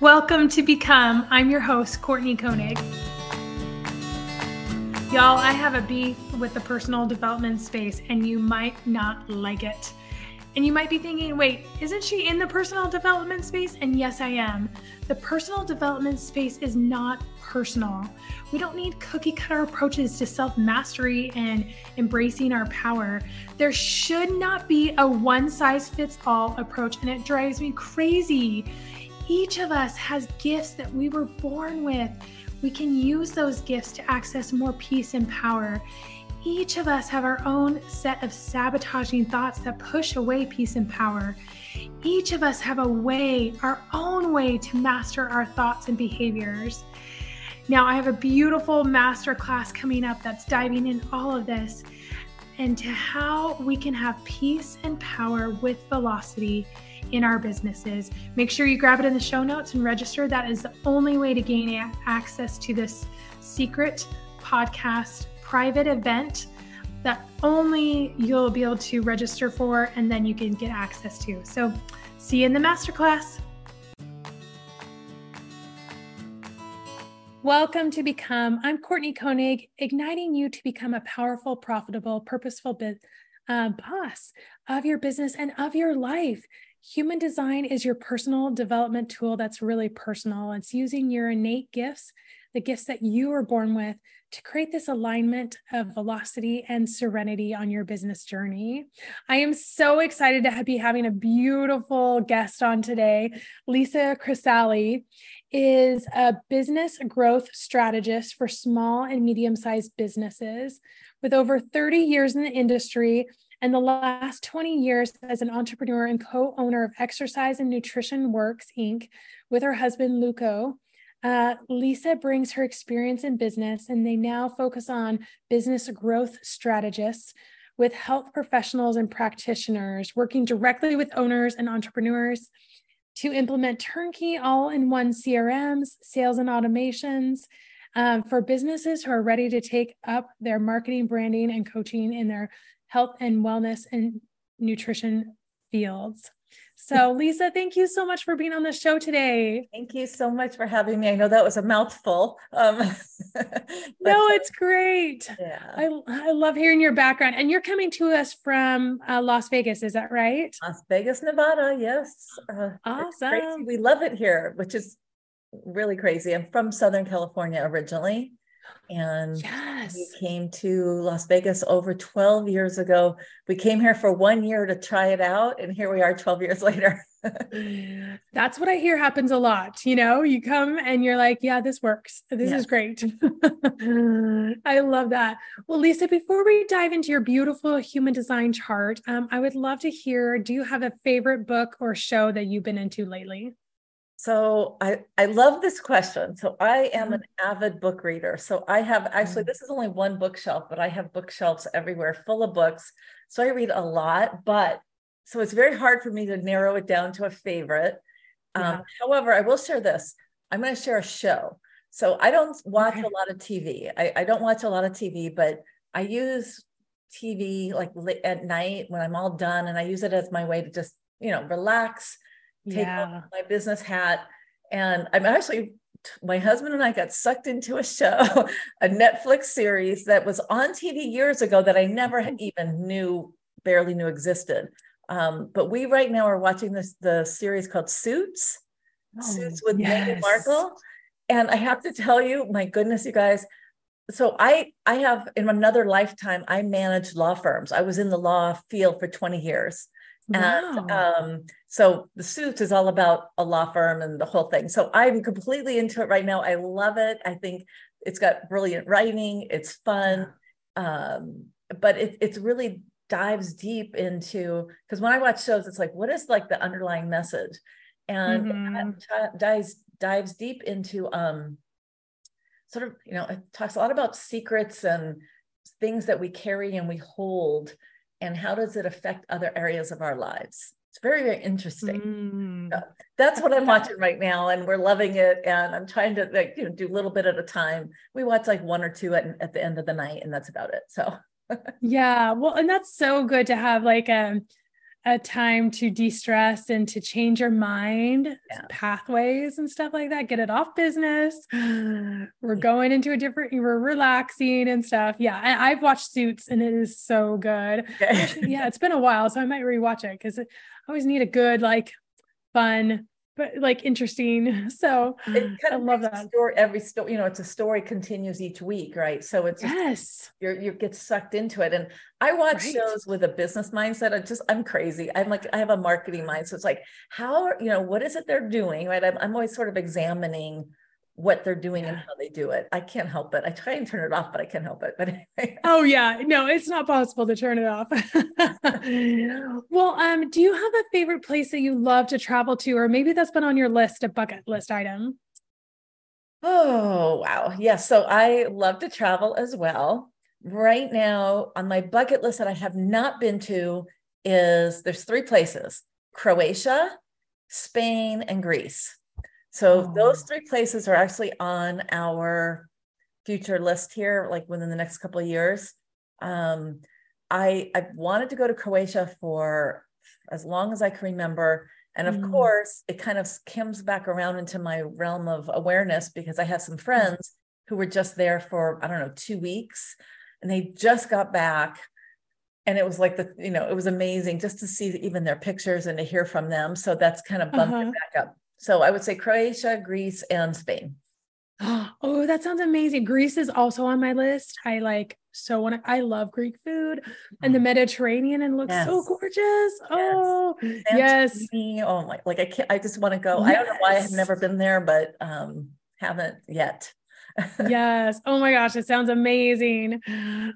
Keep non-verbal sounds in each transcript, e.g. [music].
Welcome to Become. I'm your host, Courtney Koenig. Y'all, I have a beef with the personal development space, and you might not like it. And you might be thinking, wait, isn't she in the personal development space? And yes, I am. The personal development space is not personal. We don't need cookie cutter approaches to self mastery and embracing our power. There should not be a one size fits all approach, and it drives me crazy. Each of us has gifts that we were born with. We can use those gifts to access more peace and power. Each of us have our own set of sabotaging thoughts that push away peace and power. Each of us have a way, our own way to master our thoughts and behaviors. Now, I have a beautiful master class coming up that's diving in all of this and to how we can have peace and power with velocity in our businesses. Make sure you grab it in the show notes and register. That is the only way to gain access to this secret podcast private event that only you'll be able to register for and then you can get access to. So, see you in the masterclass. Welcome to Become. I'm Courtney Koenig, igniting you to become a powerful, profitable, purposeful uh, boss of your business and of your life. Human design is your personal development tool that's really personal. It's using your innate gifts, the gifts that you were born with, to create this alignment of velocity and serenity on your business journey. I am so excited to be having a beautiful guest on today. Lisza Crisalle is a business growth strategist for small and medium sized businesses with over 30 years in the industry and the last 20 years as an entrepreneur and co owner of Exercise and Nutrition Works, Inc., with her husband, Luco. Uh, Lisza brings her experience in business, and they now focus on business growth strategists with health professionals and practitioners, working directly with owners and entrepreneurs to implement turnkey all in one CRMs, sales and automations. Um, for businesses who are ready to take up their marketing, branding, and coaching in their health and wellness and nutrition fields. So, [laughs] Lisza, thank you so much for being on the show today. Thank you so much for having me. I know that was a mouthful. Um, [laughs] no, it's great. Yeah. I, I love hearing your background. And you're coming to us from uh, Las Vegas, is that right? Las Vegas, Nevada. Yes. Uh, awesome. We love it here, which is really crazy. I'm from Southern California originally and yes. we came to Las Vegas over 12 years ago. We came here for one year to try it out, and here we are 12 years [laughs] later. That's what I hear happens a lot. You know, you come and you're like, yeah, this works. This yeah. is great. [laughs] I love that. Well, Lisza, before we dive into your beautiful human design chart, um, I would love to hear do you have a favorite book or show that you've been into lately? So I, I love this question. So I am an avid book reader. So I have actually, this is only one bookshelf, but I have bookshelves everywhere full of books. So I read a lot, but so it's very hard for me to narrow it down to a favorite. Um, yeah. Um, however, I will share this. I'm going to share a show. So I don't watch okay. a lot of TV. I, I don't watch a lot of TV, but I use TV like at night when I'm all done, and I use it as my way to just, you know, relax take yeah. my business hat. And I'm actually, my husband and I got sucked into a show, [laughs] a Netflix series that was on TV years ago that I never mm-hmm. even knew, barely knew existed. Um, but we right now are watching this the series called Suits, oh, Suits with yes. Meghan Markle. And I have to tell you, my goodness, you guys, so I I have in another lifetime I managed law firms. I was in the law field for 20 years. Wow. And um, so the suits is all about a law firm and the whole thing. So I'm completely into it right now. I love it. I think it's got brilliant writing. It's fun. Um, but it it's really dives deep into because when I watch shows, it's like, what is like the underlying message? And mm-hmm. dives dives deep into um sort of, you know, it talks a lot about secrets and things that we carry and we hold and how does it affect other areas of our lives? It's very very interesting. Mm. so that's what i'm watching right now and we're loving it and i'm trying to like you know do a little bit at a time. We watch like one or two at, at the end of the night and that's about it so. Yeah well and that's so good to have like um a time to de-stress and to change your mind yeah. pathways and stuff like that get it off business [sighs] we're going into a different we're relaxing and stuff yeah I, have watched suits and it is so good okay. yeah it's been a while so i might rewatch it because i always need a good like fun but like interesting. [laughs] So it kind [sighs] I love that story. Every story, you know, it's a story continues each week, right? So it's yes, you you get sucked into it. And I watch right. shows with a business mindset. I just I'm crazy. I'm like I have a marketing mind, so it's like how you know what is it they're doing, right? I'm I'm always sort of examining what they're doing yeah. and how they do it. I can't help it. I try and turn it off, but I can't help it. But anyway. Oh yeah, no, it's not possible to turn it off. [laughs] well, um, do you have a favorite place that you love to travel to, or maybe that's been on your list, a bucket list item? Oh wow, yes. Yeah, so I love to travel as well. Right now, on my bucket list that I have not been to is there's three places: Croatia, Spain, and Greece. So oh. those three places are actually on our future list here, like within the next couple of years. Um, I I wanted to go to Croatia for as long as I can remember. And of mm. course, it kind of comes back around into my realm of awareness because I have some friends who were just there for, I don't know, two weeks and they just got back. And it was like the, you know, it was amazing just to see even their pictures and to hear from them. So that's kind of bumped uh-huh. it back up. So I would say Croatia, Greece, and Spain. [gasps] Oh, that sounds amazing. Greece is also on my list. I like so when I, love Greek food and the mm. Mediterranean and looks yes. so gorgeous. Yes. Oh, yes. Oh my, like I can't, I just want to go. Yes. I don't know why I have never been there, but um haven't yet yes. Oh my gosh, it sounds amazing.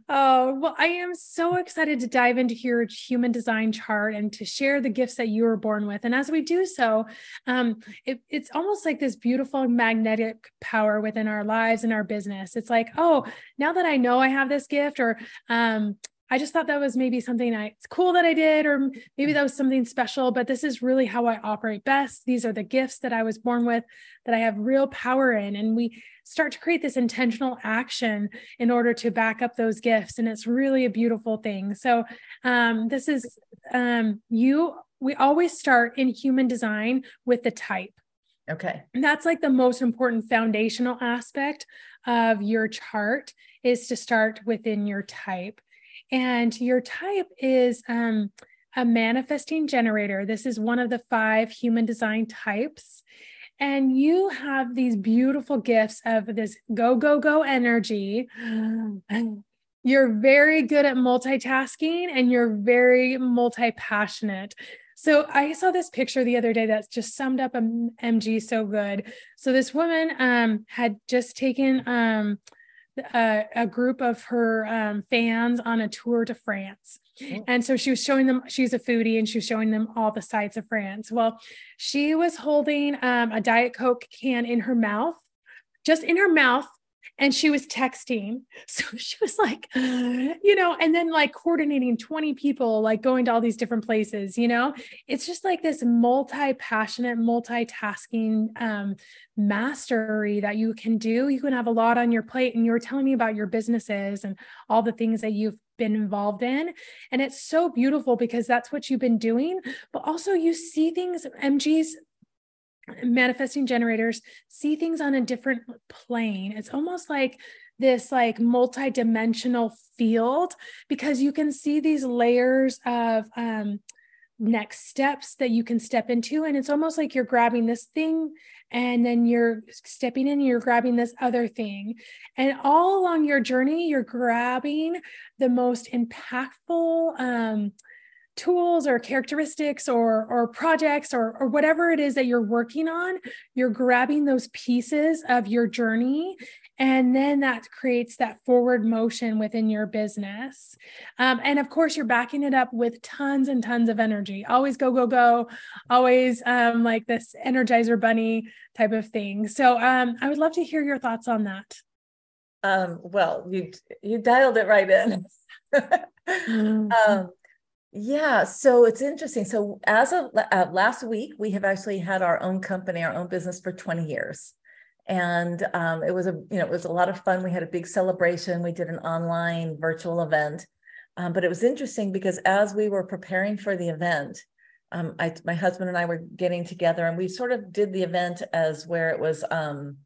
Oh, well, I am so excited to dive into your human design chart and to share the gifts that you were born with. And as we do so, um, it, it's almost like this beautiful magnetic power within our lives and our business. It's like, oh, now that I know I have this gift, or um, I just thought that was maybe something I, it's cool that I did, or maybe that was something special, but this is really how I operate best. These are the gifts that I was born with that I have real power in. And we start to create this intentional action in order to back up those gifts. And it's really a beautiful thing. So, um, this is um, you, we always start in human design with the type. Okay. And that's like the most important foundational aspect of your chart is to start within your type. And your type is um, a manifesting generator. This is one of the five human design types. And you have these beautiful gifts of this go, go, go energy. [gasps] You're very good at multitasking and you're very multi passionate. So I saw this picture the other day that's just summed up MG so good. So this woman um, had just taken um, a, a group of her um, fans on a tour to France. Oh. And so she was showing them, she's a foodie and she was showing them all the sights of France. Well, she was holding um, a Diet Coke can in her mouth, just in her mouth, and she was texting. [laughs] So she was like, you know, and then like coordinating 20 people, like going to all these different places, you know, it's just like this multi passionate, multitasking um, mastery that you can do. You can have a lot on your plate. And you were telling me about your businesses and all the things that you've been involved in. And it's so beautiful because that's what you've been doing. But also, you see things, MG's manifesting generators see things on a different plane. It's almost like this like multi-dimensional field because you can see these layers of um, next steps that you can step into and it's almost like you're grabbing this thing and then you're stepping in you're grabbing this other thing and all along your journey you're grabbing the most impactful um, tools or characteristics or or projects or or whatever it is that you're working on you're grabbing those pieces of your journey and then that creates that forward motion within your business. Um, and of course you're backing it up with tons and tons of energy. Always go go go. Always um, like this energizer bunny type of thing. So um, i would love to hear your thoughts on that. Um, well you you dialed it right in. [laughs] Mm-hmm. Yeah, so it's interesting. So as of uh, last week, we have actually had our own company, our own business for 20 years. And um, it was a, you know, it was a lot of fun. We had a big celebration. We did an online virtual event. Um, but it was interesting because as we were preparing for the event, um, I, my husband and I were getting together and we sort of did the event as where it was um,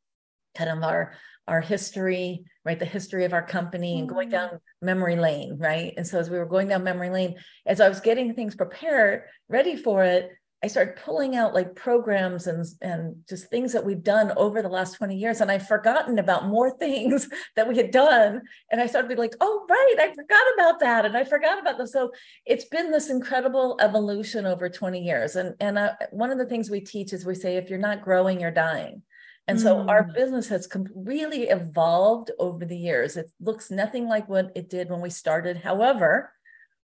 kind of our our history, right? The history of our company and going down mm. memory lane, right? And so as we were going down memory lane, as I was getting things prepared, ready for it, I started pulling out like programs and and just things that we've done over the last 20 years. And I've forgotten about more things [laughs] that we had done. And I started being like, oh, right, I forgot about that. And I forgot about them. So it's been this incredible evolution over 20 years. And, and I, one of the things we teach is we say, if you're not growing, you're dying. And so mm. our business has really evolved over the years. It looks nothing like what it did when we started. However,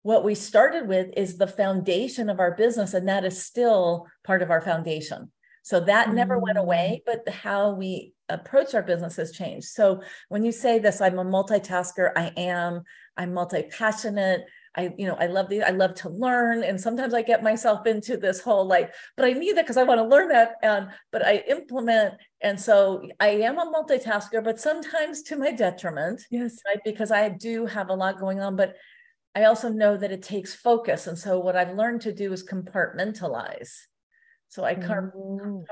what we started with is the foundation of our business, and that is still part of our foundation. So that mm. never went away, mm. but how we approach our business has changed. So when you say this, I'm a multitasker, I am, I'm multi-passionate. I, you know, I love the, I love to learn. And sometimes I get myself into this whole like, but I need that because I want to learn that. And, but I implement. And so I am a multitasker, but sometimes to my detriment. Yes. Right. Because I do have a lot going on, but I also know that it takes focus. And so what I've learned to do is compartmentalize. So I mm.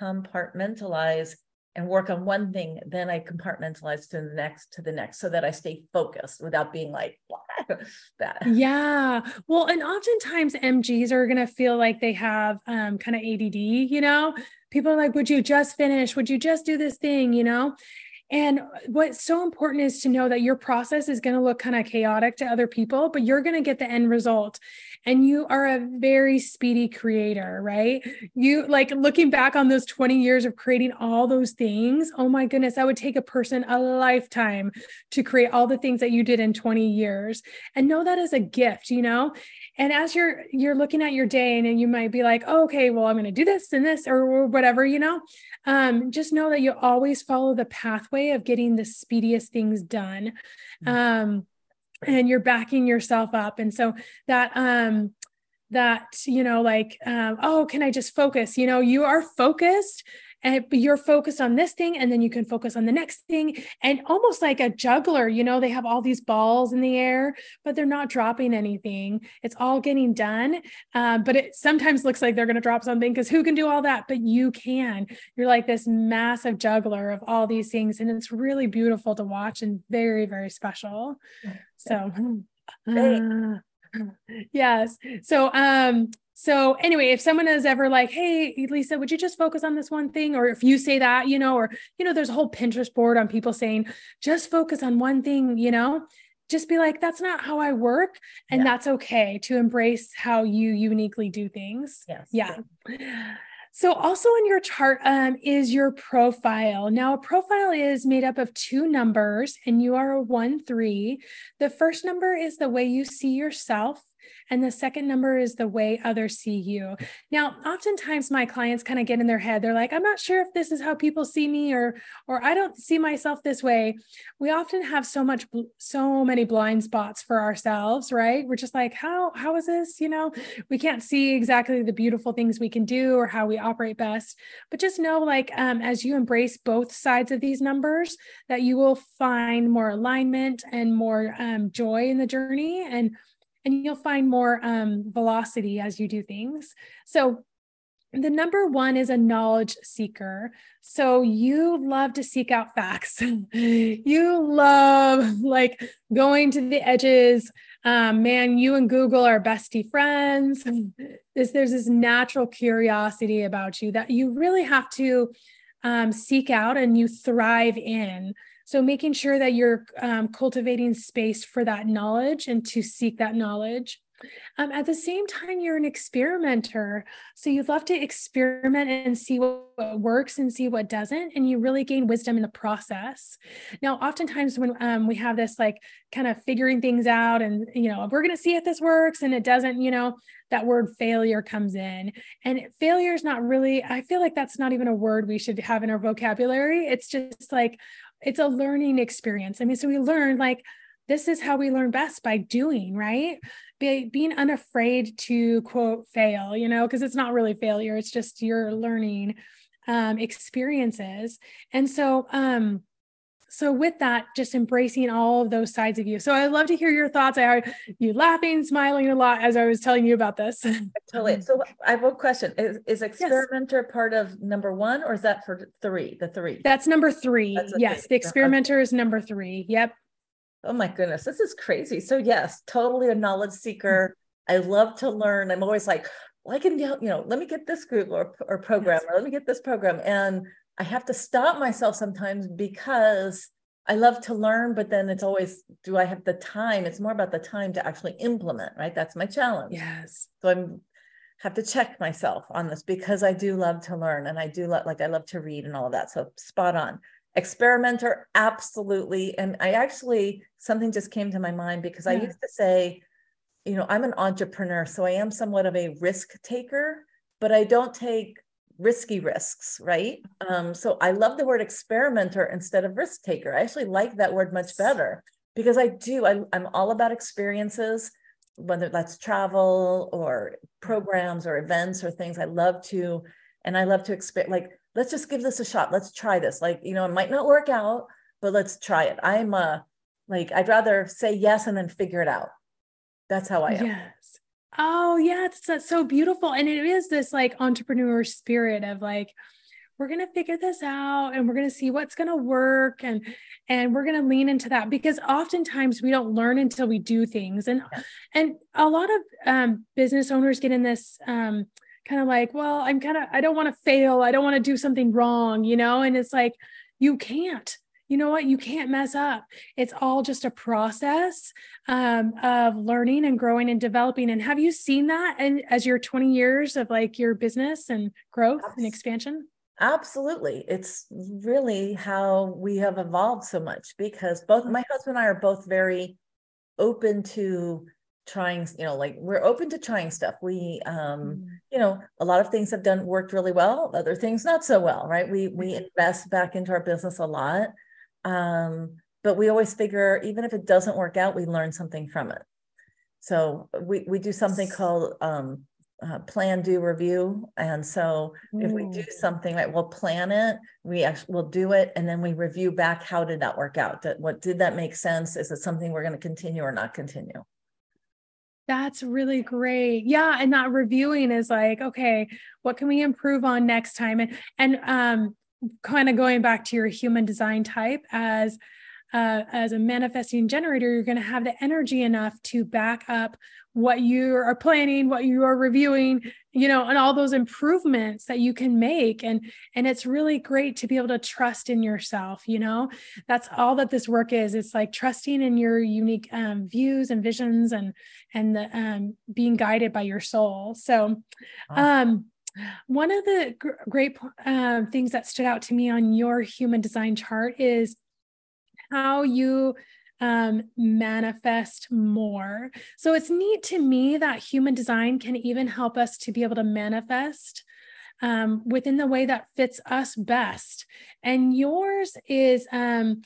compartmentalize and work on one thing, then I compartmentalize to the next, to the next, so that I stay focused without being like [laughs] that. Yeah. Well, and oftentimes MGs are going to feel like they have um, kind of ADD, you know? People are like, would you just finish? Would you just do this thing, you know? And uh, what's so important is to know that your process is going to look kind of chaotic to other people, but you're going to get the end result. And you are a very speedy creator, right? You like looking back on those 20 years of creating all those things. Oh my goodness, that would take a person a lifetime to create all the things that you did in 20 years. And know that as a gift, you know? And as you're you're looking at your day and you might be like, oh, okay, well, I'm going to do this and this or whatever, you know. Um, just know that you always follow the pathway of getting the speediest things done. Mm-hmm. Um, and you're backing yourself up. And so that um that you know like um, oh can i just focus you know you are focused and you're focused on this thing and then you can focus on the next thing. And almost like a juggler you know they have all these balls in the air but they're not dropping anything. It's all getting done uh, but it sometimes looks like they're going to drop something because who can do all that but you can? You're like this massive juggler of all these things and it's really beautiful to watch and very very special. So uh, [laughs] yes. So um so anyway, if someone is ever like, "Hey, Lisza, would you just focus on this one thing?" or if you say that, you know, or you know, there's a whole Pinterest board on people saying, "Just focus on one thing," you know, just be like, "That's not how I work," and yeah. that's okay to embrace how you uniquely do things. Yes. Yeah. So, also in your chart um, is your profile. Now, a profile is made up of two numbers, and you are a one, three. The first number is the way you see yourself, and the second number is the way others see you. Now, oftentimes my clients kind of get in their head. They're like, I'm not sure if this is how people see me or or I don't see myself this way. We often have so much so many blind spots for ourselves, right? We're just like, how how is this, you know? We can't see exactly the beautiful things we can do or how we operate best. But just know like um, as you embrace both sides of these numbers that you will find more alignment and more um, joy in the journey and and you'll find more um, velocity as you do things. So the number one is a knowledge seeker. So you love to seek out facts. [laughs] you love like going to the edges. Um, man, you and Google are bestie friends. [laughs] This, there's this natural curiosity about you that you really have to um, seek out and you thrive in. So making sure that you're um, cultivating space for that knowledge and to seek that knowledge. Um, at the same time, you're an experimenter. So you love to experiment and see what works and see what doesn't. And you really gain wisdom in the process. Now, oftentimes when um, we have this like kind of figuring things out and, you know, we're going to see if this works and it doesn't, you know, that word failure comes in. And failure is not really, I feel like that's not even a word we should have in our vocabulary. It's just like, it's a learning experience. I mean, so we learn like this is how we learn best by doing, right? Be, being unafraid to quote fail, you know, because it's not really failure, it's just your learning um, experiences. And so, um, so with that, just embracing all of those sides of you. So I'd love to hear your thoughts. I heard you laughing, smiling a lot as I was telling you about this. Totally. Um, so I have a question. Is, is experimenter yes. part of number one or is that for three? The three? That's number three. That's yes. Three. The experimenter okay. is number three. Yep. Oh my goodness. This is crazy. So yes, totally a knowledge seeker. I love to learn. I'm always like, well, I can, you know, let me get this group or, or program, yes. or let me get this program. And I have to stop myself sometimes because I love to learn, but then it's always, do I have the time? It's more about the time to actually implement, right? That's my challenge. Yes. So I'm have to check myself on this because I do love to learn and I do love, like, I love to read and all of that. So spot on. Experimenter, absolutely. And I actually, something just came to my mind because yeah. I used to say, you know, I'm an entrepreneur, so I am somewhat of a risk taker, but I don't take risky risks, right? Um, so I love the word experimenter instead of risk taker. I actually like that word much better because I do, I, I'm all about experiences, whether that's travel or programs or events or things. I love to, and I love to expect, like, let's just give this a shot. Let's try this. Like, you know, it might not work out, but let's try it. I'm a, like, I'd rather say yes and then figure it out that's how I am. Yes. Oh, yeah. it's, that's so beautiful. And it is this like entrepreneur spirit of like, we're going to figure this out and we're going to see what's going to work and and we're going to lean into that because oftentimes we don't learn until we do things and yeah. and a lot of um, business owners get in this um, kind of like well i'm kind of i don't want to fail i don't want to do something wrong you know and it's like you can't you know what you can't mess up it's all just a process um, of learning and growing and developing and have you seen that and as your 20 years of like your business and growth Absolutely. and expansion Absolutely. It's really how we have evolved so much because both my husband and I are both very open to trying, you know, like we're open to trying stuff. We um, mm. you know, a lot of things have done worked really well, other things not so well, right? We we mm-hmm. invest back into our business a lot. Um, but we always figure, even if it doesn't work out, we learn something from it. So we, we do something called um, uh, plan, do, review. And so if we do something, right, we'll plan it, we actually will do it, and then we review back how did that work out? That what did that make sense? Is it something we're going to continue or not continue? That's really great. Yeah, and that reviewing is like, okay, what can we improve on next time? And and um kind of going back to your human design type as uh, as a manifesting generator, you're going to have the energy enough to back up what you are planning, what you are reviewing, you know, and all those improvements that you can make. And and it's really great to be able to trust in yourself. You know, that's all that this work is. It's like trusting in your unique um, views and visions, and and the um, being guided by your soul. So, um, one of the gr- great uh, things that stood out to me on your human design chart is how you um, manifest more. So it's neat to me that human design can even help us to be able to manifest um, within the way that fits us best. And yours is um,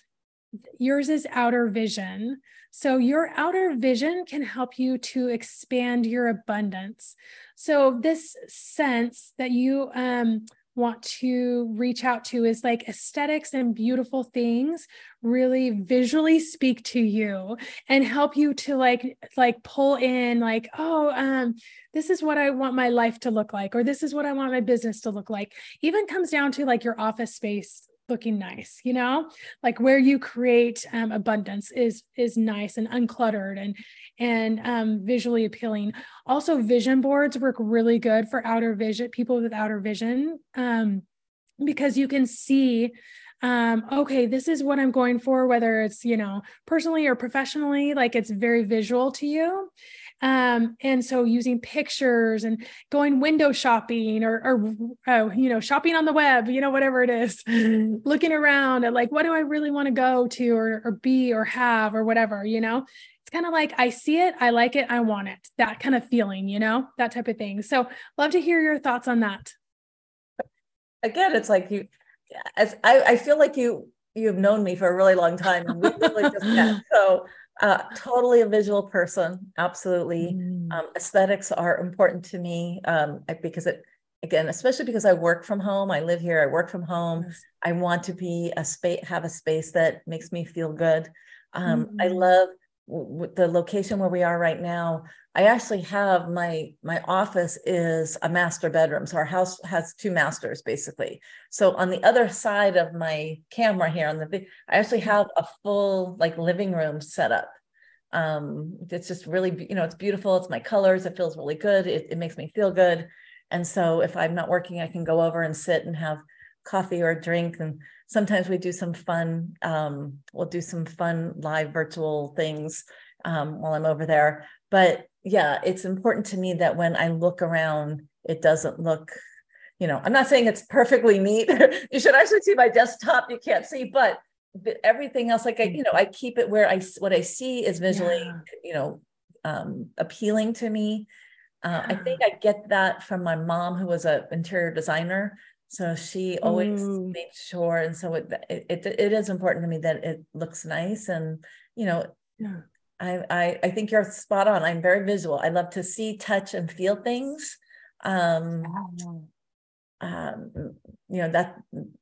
yours is outer vision. So your outer vision can help you to expand your abundance. So this sense that you um, want to reach out to is like aesthetics and beautiful things really visually speak to you and help you to like like pull in like oh um this is what i want my life to look like or this is what i want my business to look like even comes down to like your office space looking nice you know like where you create um, abundance is is nice and uncluttered and and um, visually appealing also vision boards work really good for outer vision people with outer vision um, because you can see um, okay, this is what I'm going for, whether it's, you know, personally or professionally, like it's very visual to you. Um, and so using pictures and going window shopping or, or oh, you know, shopping on the web, you know, whatever it is, [laughs] looking around at like, what do I really want to go to or, or be or have or whatever, you know, it's kind of like I see it, I like it, I want it, that kind of feeling, you know, that type of thing. So love to hear your thoughts on that. Again, it's like you, as I, I feel like you, you've known me for a really long time and we really just met. [laughs] So uh, totally a visual person, absolutely. Mm. Um, aesthetics are important to me um, because it again, especially because I work from home, I live here, I work from home. Yes. I want to be a space, have a space that makes me feel good. Um, mm-hmm. I love w- the location where we are right now. I actually have my my office is a master bedroom. So our house has two masters basically. So on the other side of my camera here on the I actually have a full like living room set up. Um, it's just really, you know, it's beautiful. It's my colors. It feels really good. It, it makes me feel good. And so if I'm not working, I can go over and sit and have coffee or a drink. And sometimes we do some fun, um, we'll do some fun live virtual things um, while I'm over there. But yeah, it's important to me that when I look around, it doesn't look, you know, I'm not saying it's perfectly neat. [laughs] you should actually see my desktop. You can't see, but everything else, like I, you know, I keep it where I, what I see is visually, yeah. you know, um, appealing to me. Uh, I think I get that from my mom, who was an interior designer. So she always mm. made sure, and so it, it it is important to me that it looks nice, and you know, yeah. I, I I think you're spot on. I'm very visual. I love to see, touch, and feel things. Um, um, you know that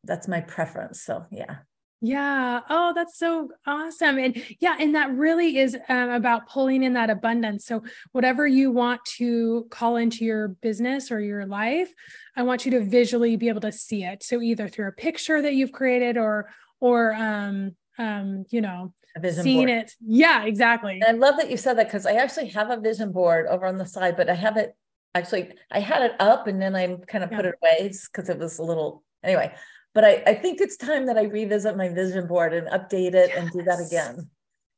that's my preference. So yeah. Yeah. Oh, that's so awesome. And yeah, and that really is um, about pulling in that abundance. So, whatever you want to call into your business or your life, I want you to visually be able to see it. So, either through a picture that you've created or, or, um, um, you know, seeing board. it. Yeah, exactly. And I love that you said that because I actually have a vision board over on the side, but I have it actually, I had it up and then I kind of yeah. put it away because it was a little, anyway but I, I think it's time that I revisit my vision board and update it yes. and do that again.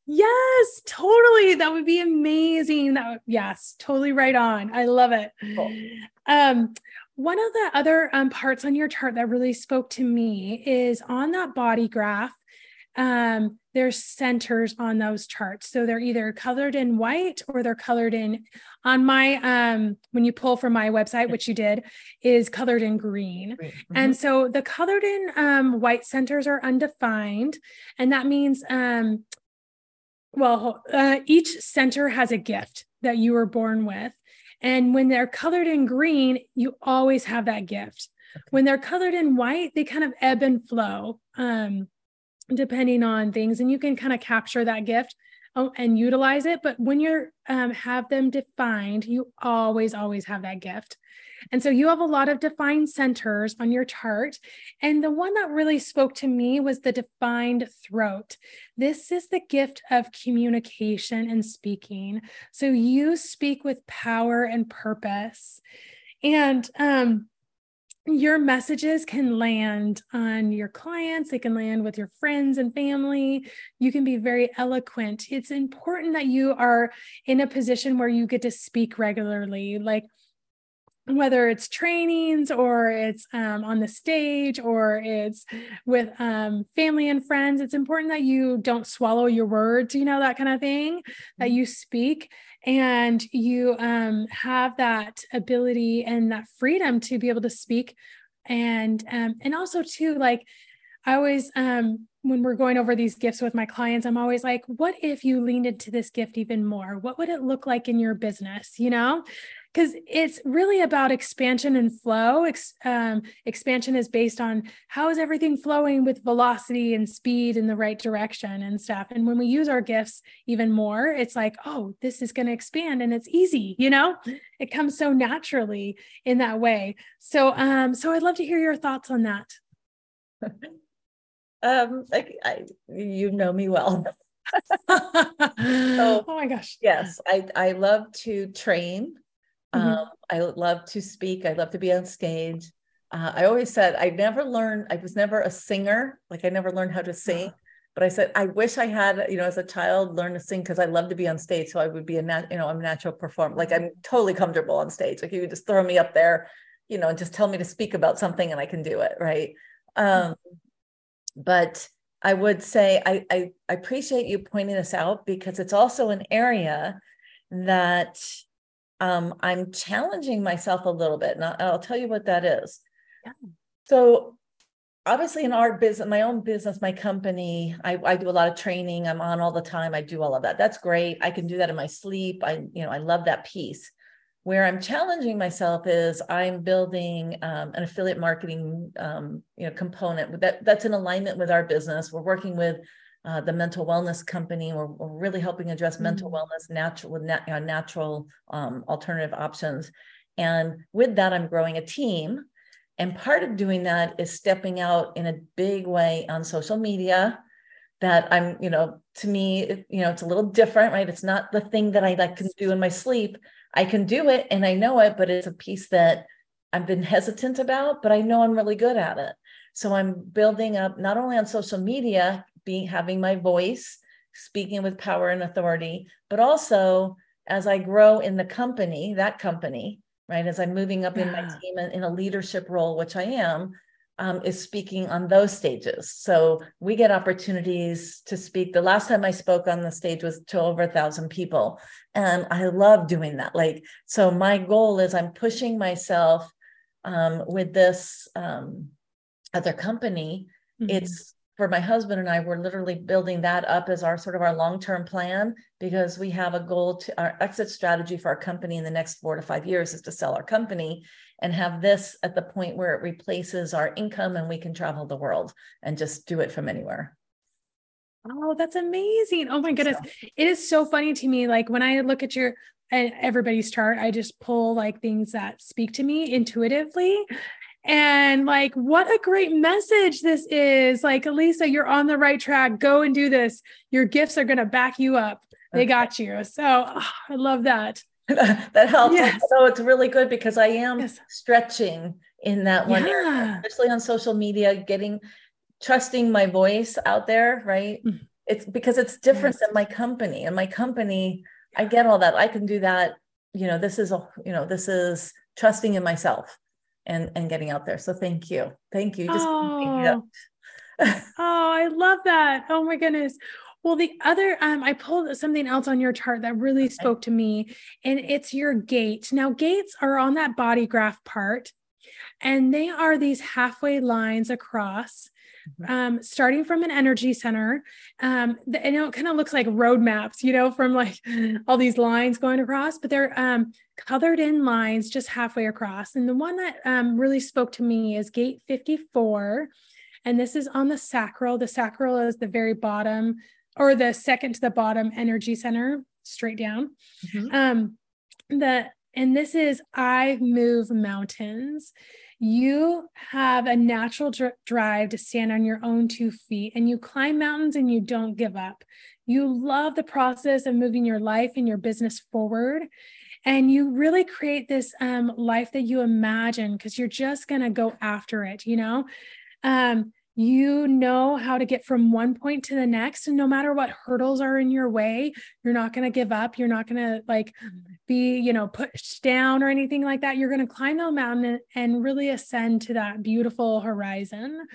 Yes, totally. That would be amazing. That would, yes, totally right on. I love it. Cool. Um, one of the other um, parts on your chart that really spoke to me is on that body graph um, there's centers on those charts. So they're either colored in white or they're colored in on my um when you pull from my website, which you did, is colored in green. Mm-hmm. And so the colored in um white centers are undefined. And that means um well, uh, each center has a gift that you were born with. And when they're colored in green, you always have that gift. Okay. When they're colored in white, they kind of ebb and flow. Um, depending on things and you can kind of capture that gift oh, and utilize it but when you're um, have them defined you always always have that gift. And so you have a lot of defined centers on your chart and the one that really spoke to me was the defined throat. This is the gift of communication and speaking. So you speak with power and purpose. And um your messages can land on your clients, they can land with your friends and family. You can be very eloquent. It's important that you are in a position where you get to speak regularly. Like whether it's trainings or it's um, on the stage or it's with um, family and friends, it's important that you don't swallow your words, you know, that kind of thing, mm-hmm. that you speak and you um, have that ability and that freedom to be able to speak. And um, and also too, like I always um, when we're going over these gifts with my clients, I'm always like, what if you leaned into this gift even more? What would it look like in your business? You know, because it's really about expansion and flow. Ex, um, expansion is based on how is everything flowing with velocity and speed in the right direction and stuff. And when we use our gifts even more, it's like, oh, this is going to expand and it's easy. You know, it comes so naturally in that way. So, um, so I'd love to hear your thoughts on that. [laughs] um, I, I, you know me well. [laughs] [laughs] so, oh my gosh. Yes, I, I love to train. Mm-hmm. Um, I love to speak. I love to be on stage. Uh, I always said I never learned. I was never a singer. Like I never learned how to sing. Uh-huh. But I said I wish I had, you know, as a child, learned to sing because I love to be on stage. So I would be a nat, you know, I'm a natural performer. Like I'm totally comfortable on stage. Like you would just throw me up there, you know, and just tell me to speak about something and I can do it, right? Um, but I would say I, I I appreciate you pointing this out because it's also an area that um, I'm challenging myself a little bit. And I'll, I'll tell you what that is. Yeah. So, obviously, in our business, my own business, my company, I, I do a lot of training. I'm on all the time. I do all of that. That's great. I can do that in my sleep. I, you know, I love that piece. where I'm challenging myself is I'm building um, an affiliate marketing um, you know component that that's in alignment with our business. We're working with uh, the mental wellness company. We're, we're really helping address mm-hmm. mental wellness natural with nat- uh, natural um, alternative options. And with that, I'm growing a team. And part of doing that is stepping out in a big way on social media. That I'm, you know, to me, you know, it's a little different, right? It's not the thing that I like can do in my sleep, I can do it and I know it, but it's a piece that I've been hesitant about, but I know I'm really good at it. So I'm building up not only on social media, being having my voice, speaking with power and authority, but also as I grow in the company, that company, right? As I'm moving up yeah. in my team and in a leadership role, which I am, um, is speaking on those stages. So we get opportunities to speak. The last time I spoke on the stage was to over a thousand people. And I love doing that. Like, so my goal is I'm pushing myself um, with this um, other company. Mm-hmm. It's for my husband and I, we're literally building that up as our sort of our long-term plan because we have a goal to our exit strategy for our company in the next four to five years is to sell our company and have this at the point where it replaces our income and we can travel the world and just do it from anywhere. Oh, that's amazing. Oh my goodness. So. It is so funny to me. Like when I look at your and everybody's chart, I just pull like things that speak to me intuitively. And like, what a great message this is. Like, Elisa, you're on the right track. Go and do this. Your gifts are going to back you up. They got you. So oh, I love that. [laughs] that helps. Yes. So it's really good because I am yes. stretching in that one, yeah. area, especially on social media, getting trusting my voice out there, right? Mm. It's because it's different yes. than my company. And my company, I get all that. I can do that. You know, this is a, you know, this is trusting in myself and and getting out there. So thank you. Thank you. Just oh. oh, I love that. Oh my goodness. Well, the other, um, I pulled something else on your chart that really okay. spoke to me, and it's your gate. Now, gates are on that body graph part, and they are these halfway lines across Mm-hmm. um, starting from an energy center. Um, the, and it kind of looks like road maps, you know, from like all these lines going across, but they're um, colored in lines just halfway across. And the one that um, really spoke to me is gate 54. And this is on the sacral. The sacral is the very bottom or the second to the bottom energy center, straight down. Mm-hmm. Um, the and this is I move mountains you have a natural dr- drive to stand on your own two feet and you climb mountains and you don't give up. You love the process of moving your life and your business forward. And you really create this um, life that you imagine because you're just going to go after it, you know? Um, you know how to get from one point to the next and no matter what hurdles are in your way you're not going to give up you're not going to like be you know pushed down or anything like that you're going to climb the mountain and, and really ascend to that beautiful horizon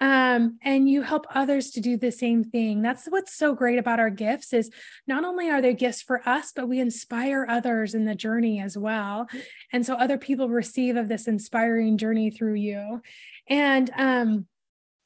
um, and you help others to do the same thing. That's what's so great about our gifts is not only are they gifts for us but we inspire others in the journey as well. And so other people receive of this inspiring journey through you. And um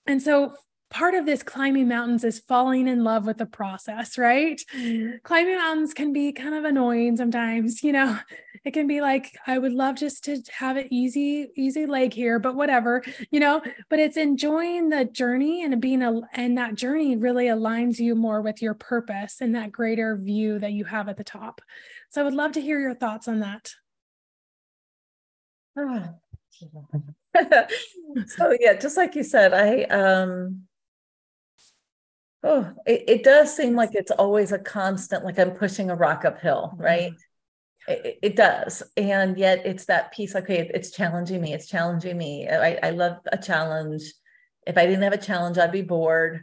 and so part of this climbing mountains is falling in love with the process, right? Mm-hmm. Climbing mountains can be kind of annoying sometimes, you know. It can be like I would love just to have it easy easy leg here, but whatever, you know, but it's enjoying the journey and being a and that journey really aligns you more with your purpose and that greater view that you have at the top. So I would love to hear your thoughts on that. [laughs] so yeah, just like you said, I um oh it, it does seem like it's always a constant, like I'm pushing a rock uphill, mm-hmm. right? It, it, does. And yet it's that piece, okay, it's challenging me. It's challenging me. I, I love a challenge. If I didn't have a challenge, I'd be bored.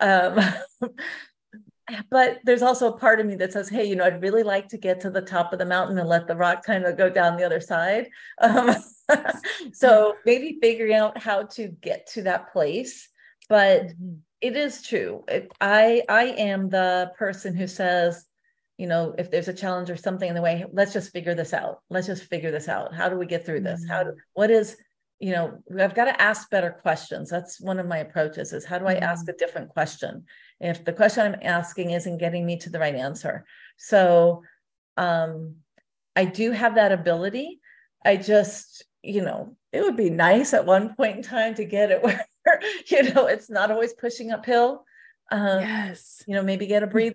Um, [laughs] but there's also a part of me that says, hey, you know, I'd really like to get to the top of the mountain and let the rock kind of go down the other side. [laughs] Um, so maybe figuring out how to get to that place. But mm-hmm. It is true. It, I I am the person who says, you know, if there's a challenge or something in the way, let's just figure this out. Let's just figure this out. How do we get through this? Mm-hmm. How do what is you know i've got to ask better questions that's one of my approaches is how do i ask mm-hmm. a different question if the question i'm asking isn't getting me to the right answer so um I do have that ability. I just, you know, it would be nice at one point in time to get it where, [laughs] you know, it's not always pushing uphill. Um, yes. You know, maybe get a breather.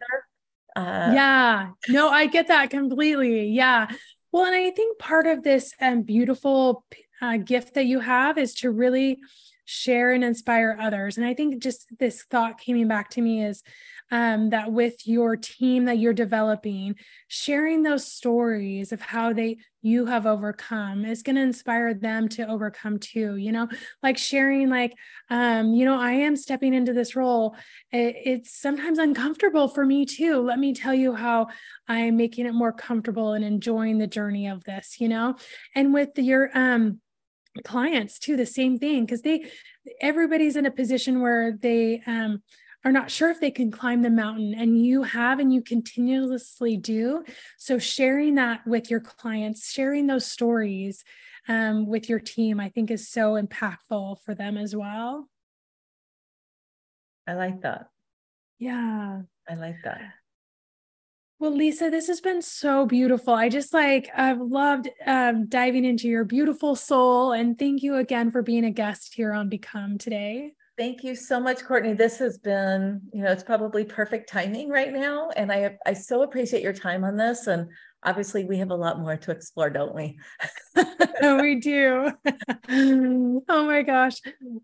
Uh, yeah. No, I get that completely. Yeah. Well, and I think part of this um, beautiful uh, gift that you have is to really share and inspire others. And I think just this thought coming back to me is um, that with your team that you're developing, sharing those stories of how they you have overcome is going to inspire them to overcome too. You know, like sharing, like, um, you know, I am stepping into this role. It, it's sometimes uncomfortable for me too. Let me tell you how I'm making it more comfortable and enjoying the journey of this. You know, and with your um clients too the same thing because they everybody's in a position where they um are not sure if they can climb the mountain and you have and you continuously do so sharing that with your clients sharing those stories um, with your team i think is so impactful for them as well i like that yeah i like that well, Lisza, this has been so beautiful. I just like, I've loved um, diving into your beautiful soul. And thank you again for being a guest here on Become today. Thank you so much, Courtney. This has been, you know, it's probably perfect timing right now. And I, I so appreciate your time on this. And obviously we have a lot more to explore, don't we? [laughs] we do. [laughs] oh my gosh.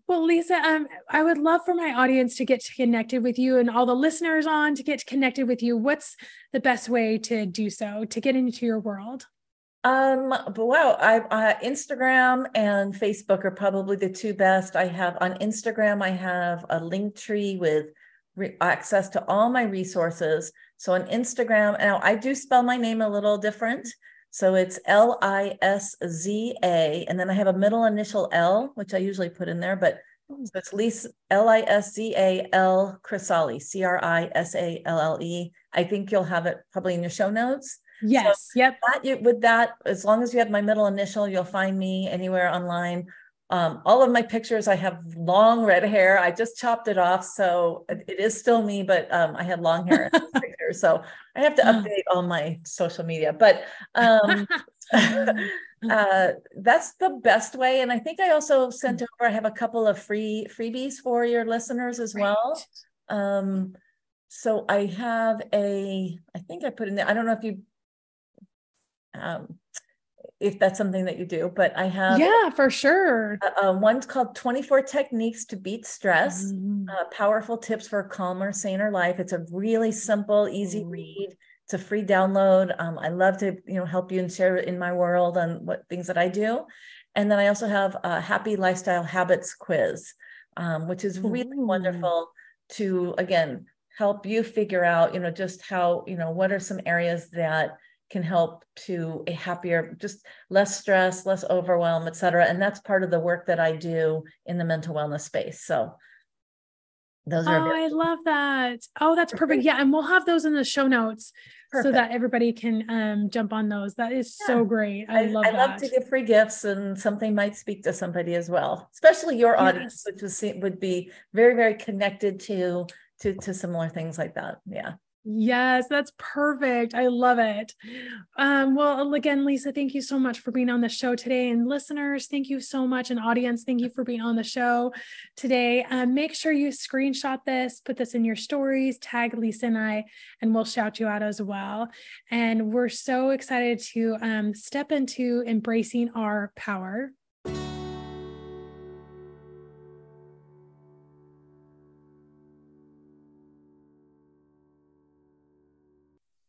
Well, Lisza, um, I would love for my audience to get connected with you and all the listeners on to get connected with you. What's the best way to do so to get into your world? Um, but wow, I uh, Instagram and Facebook are probably the two best. I have on Instagram, I have a link tree with re- access to all my resources. So on Instagram, now I do spell my name a little different. So it's L I S Z A, and then I have a middle initial L, which I usually put in there, but so it's Lisza L I S Z A L Crisalle, C R I S A L L E. I think you'll have it probably in your show notes. Yes. So yep. That you, with that, as long as you have my middle initial, you'll find me anywhere online. Um, all of my pictures, I have long red hair. I just chopped it off, so it, it is still me, but um, I had long hair in this [laughs] picture, so I have to update all my social media. But um, [laughs] [laughs] uh, that's the best way. And I think I also sent over. I have a couple of free freebies for your listeners as well. Um, so I have a. I think I put in there. I don't know if you um, if that's something that you do. But I have yeah, for sure. Uh, uh, one's called 24 Techniques to Beat Stress, mm-hmm. uh, powerful tips for a calmer, saner life. It's a really simple, easy mm-hmm. read. It's a free download. Um, I love to you know help you and share in my world on what things that I do. And then I also have a happy lifestyle habits quiz, um, which is really Ooh. wonderful to again help you figure out you know just how you know what are some areas that can help to a happier just less stress less overwhelm etc and that's part of the work that i do in the mental wellness space. So those are oh i love that. Oh that's perfect. yeah and we'll have those in the show notes perfect. so that everybody can um, jump on those. That is yeah. so great. I, I love i that. love to give free gifts and something might speak to somebody as well especially your yes. audience which was, would be very very connected to to to similar things like that. Yeah Yes, that's perfect. I love it. Um, well, again, Lisza, thank you so much for being on the show today. And listeners, thank you so much. And audience, thank you for being on the show today. Um, make sure you screenshot this, put this in your stories, tag Lisza and I, and we'll shout you out as well. And we're so excited to um, step into embracing our power.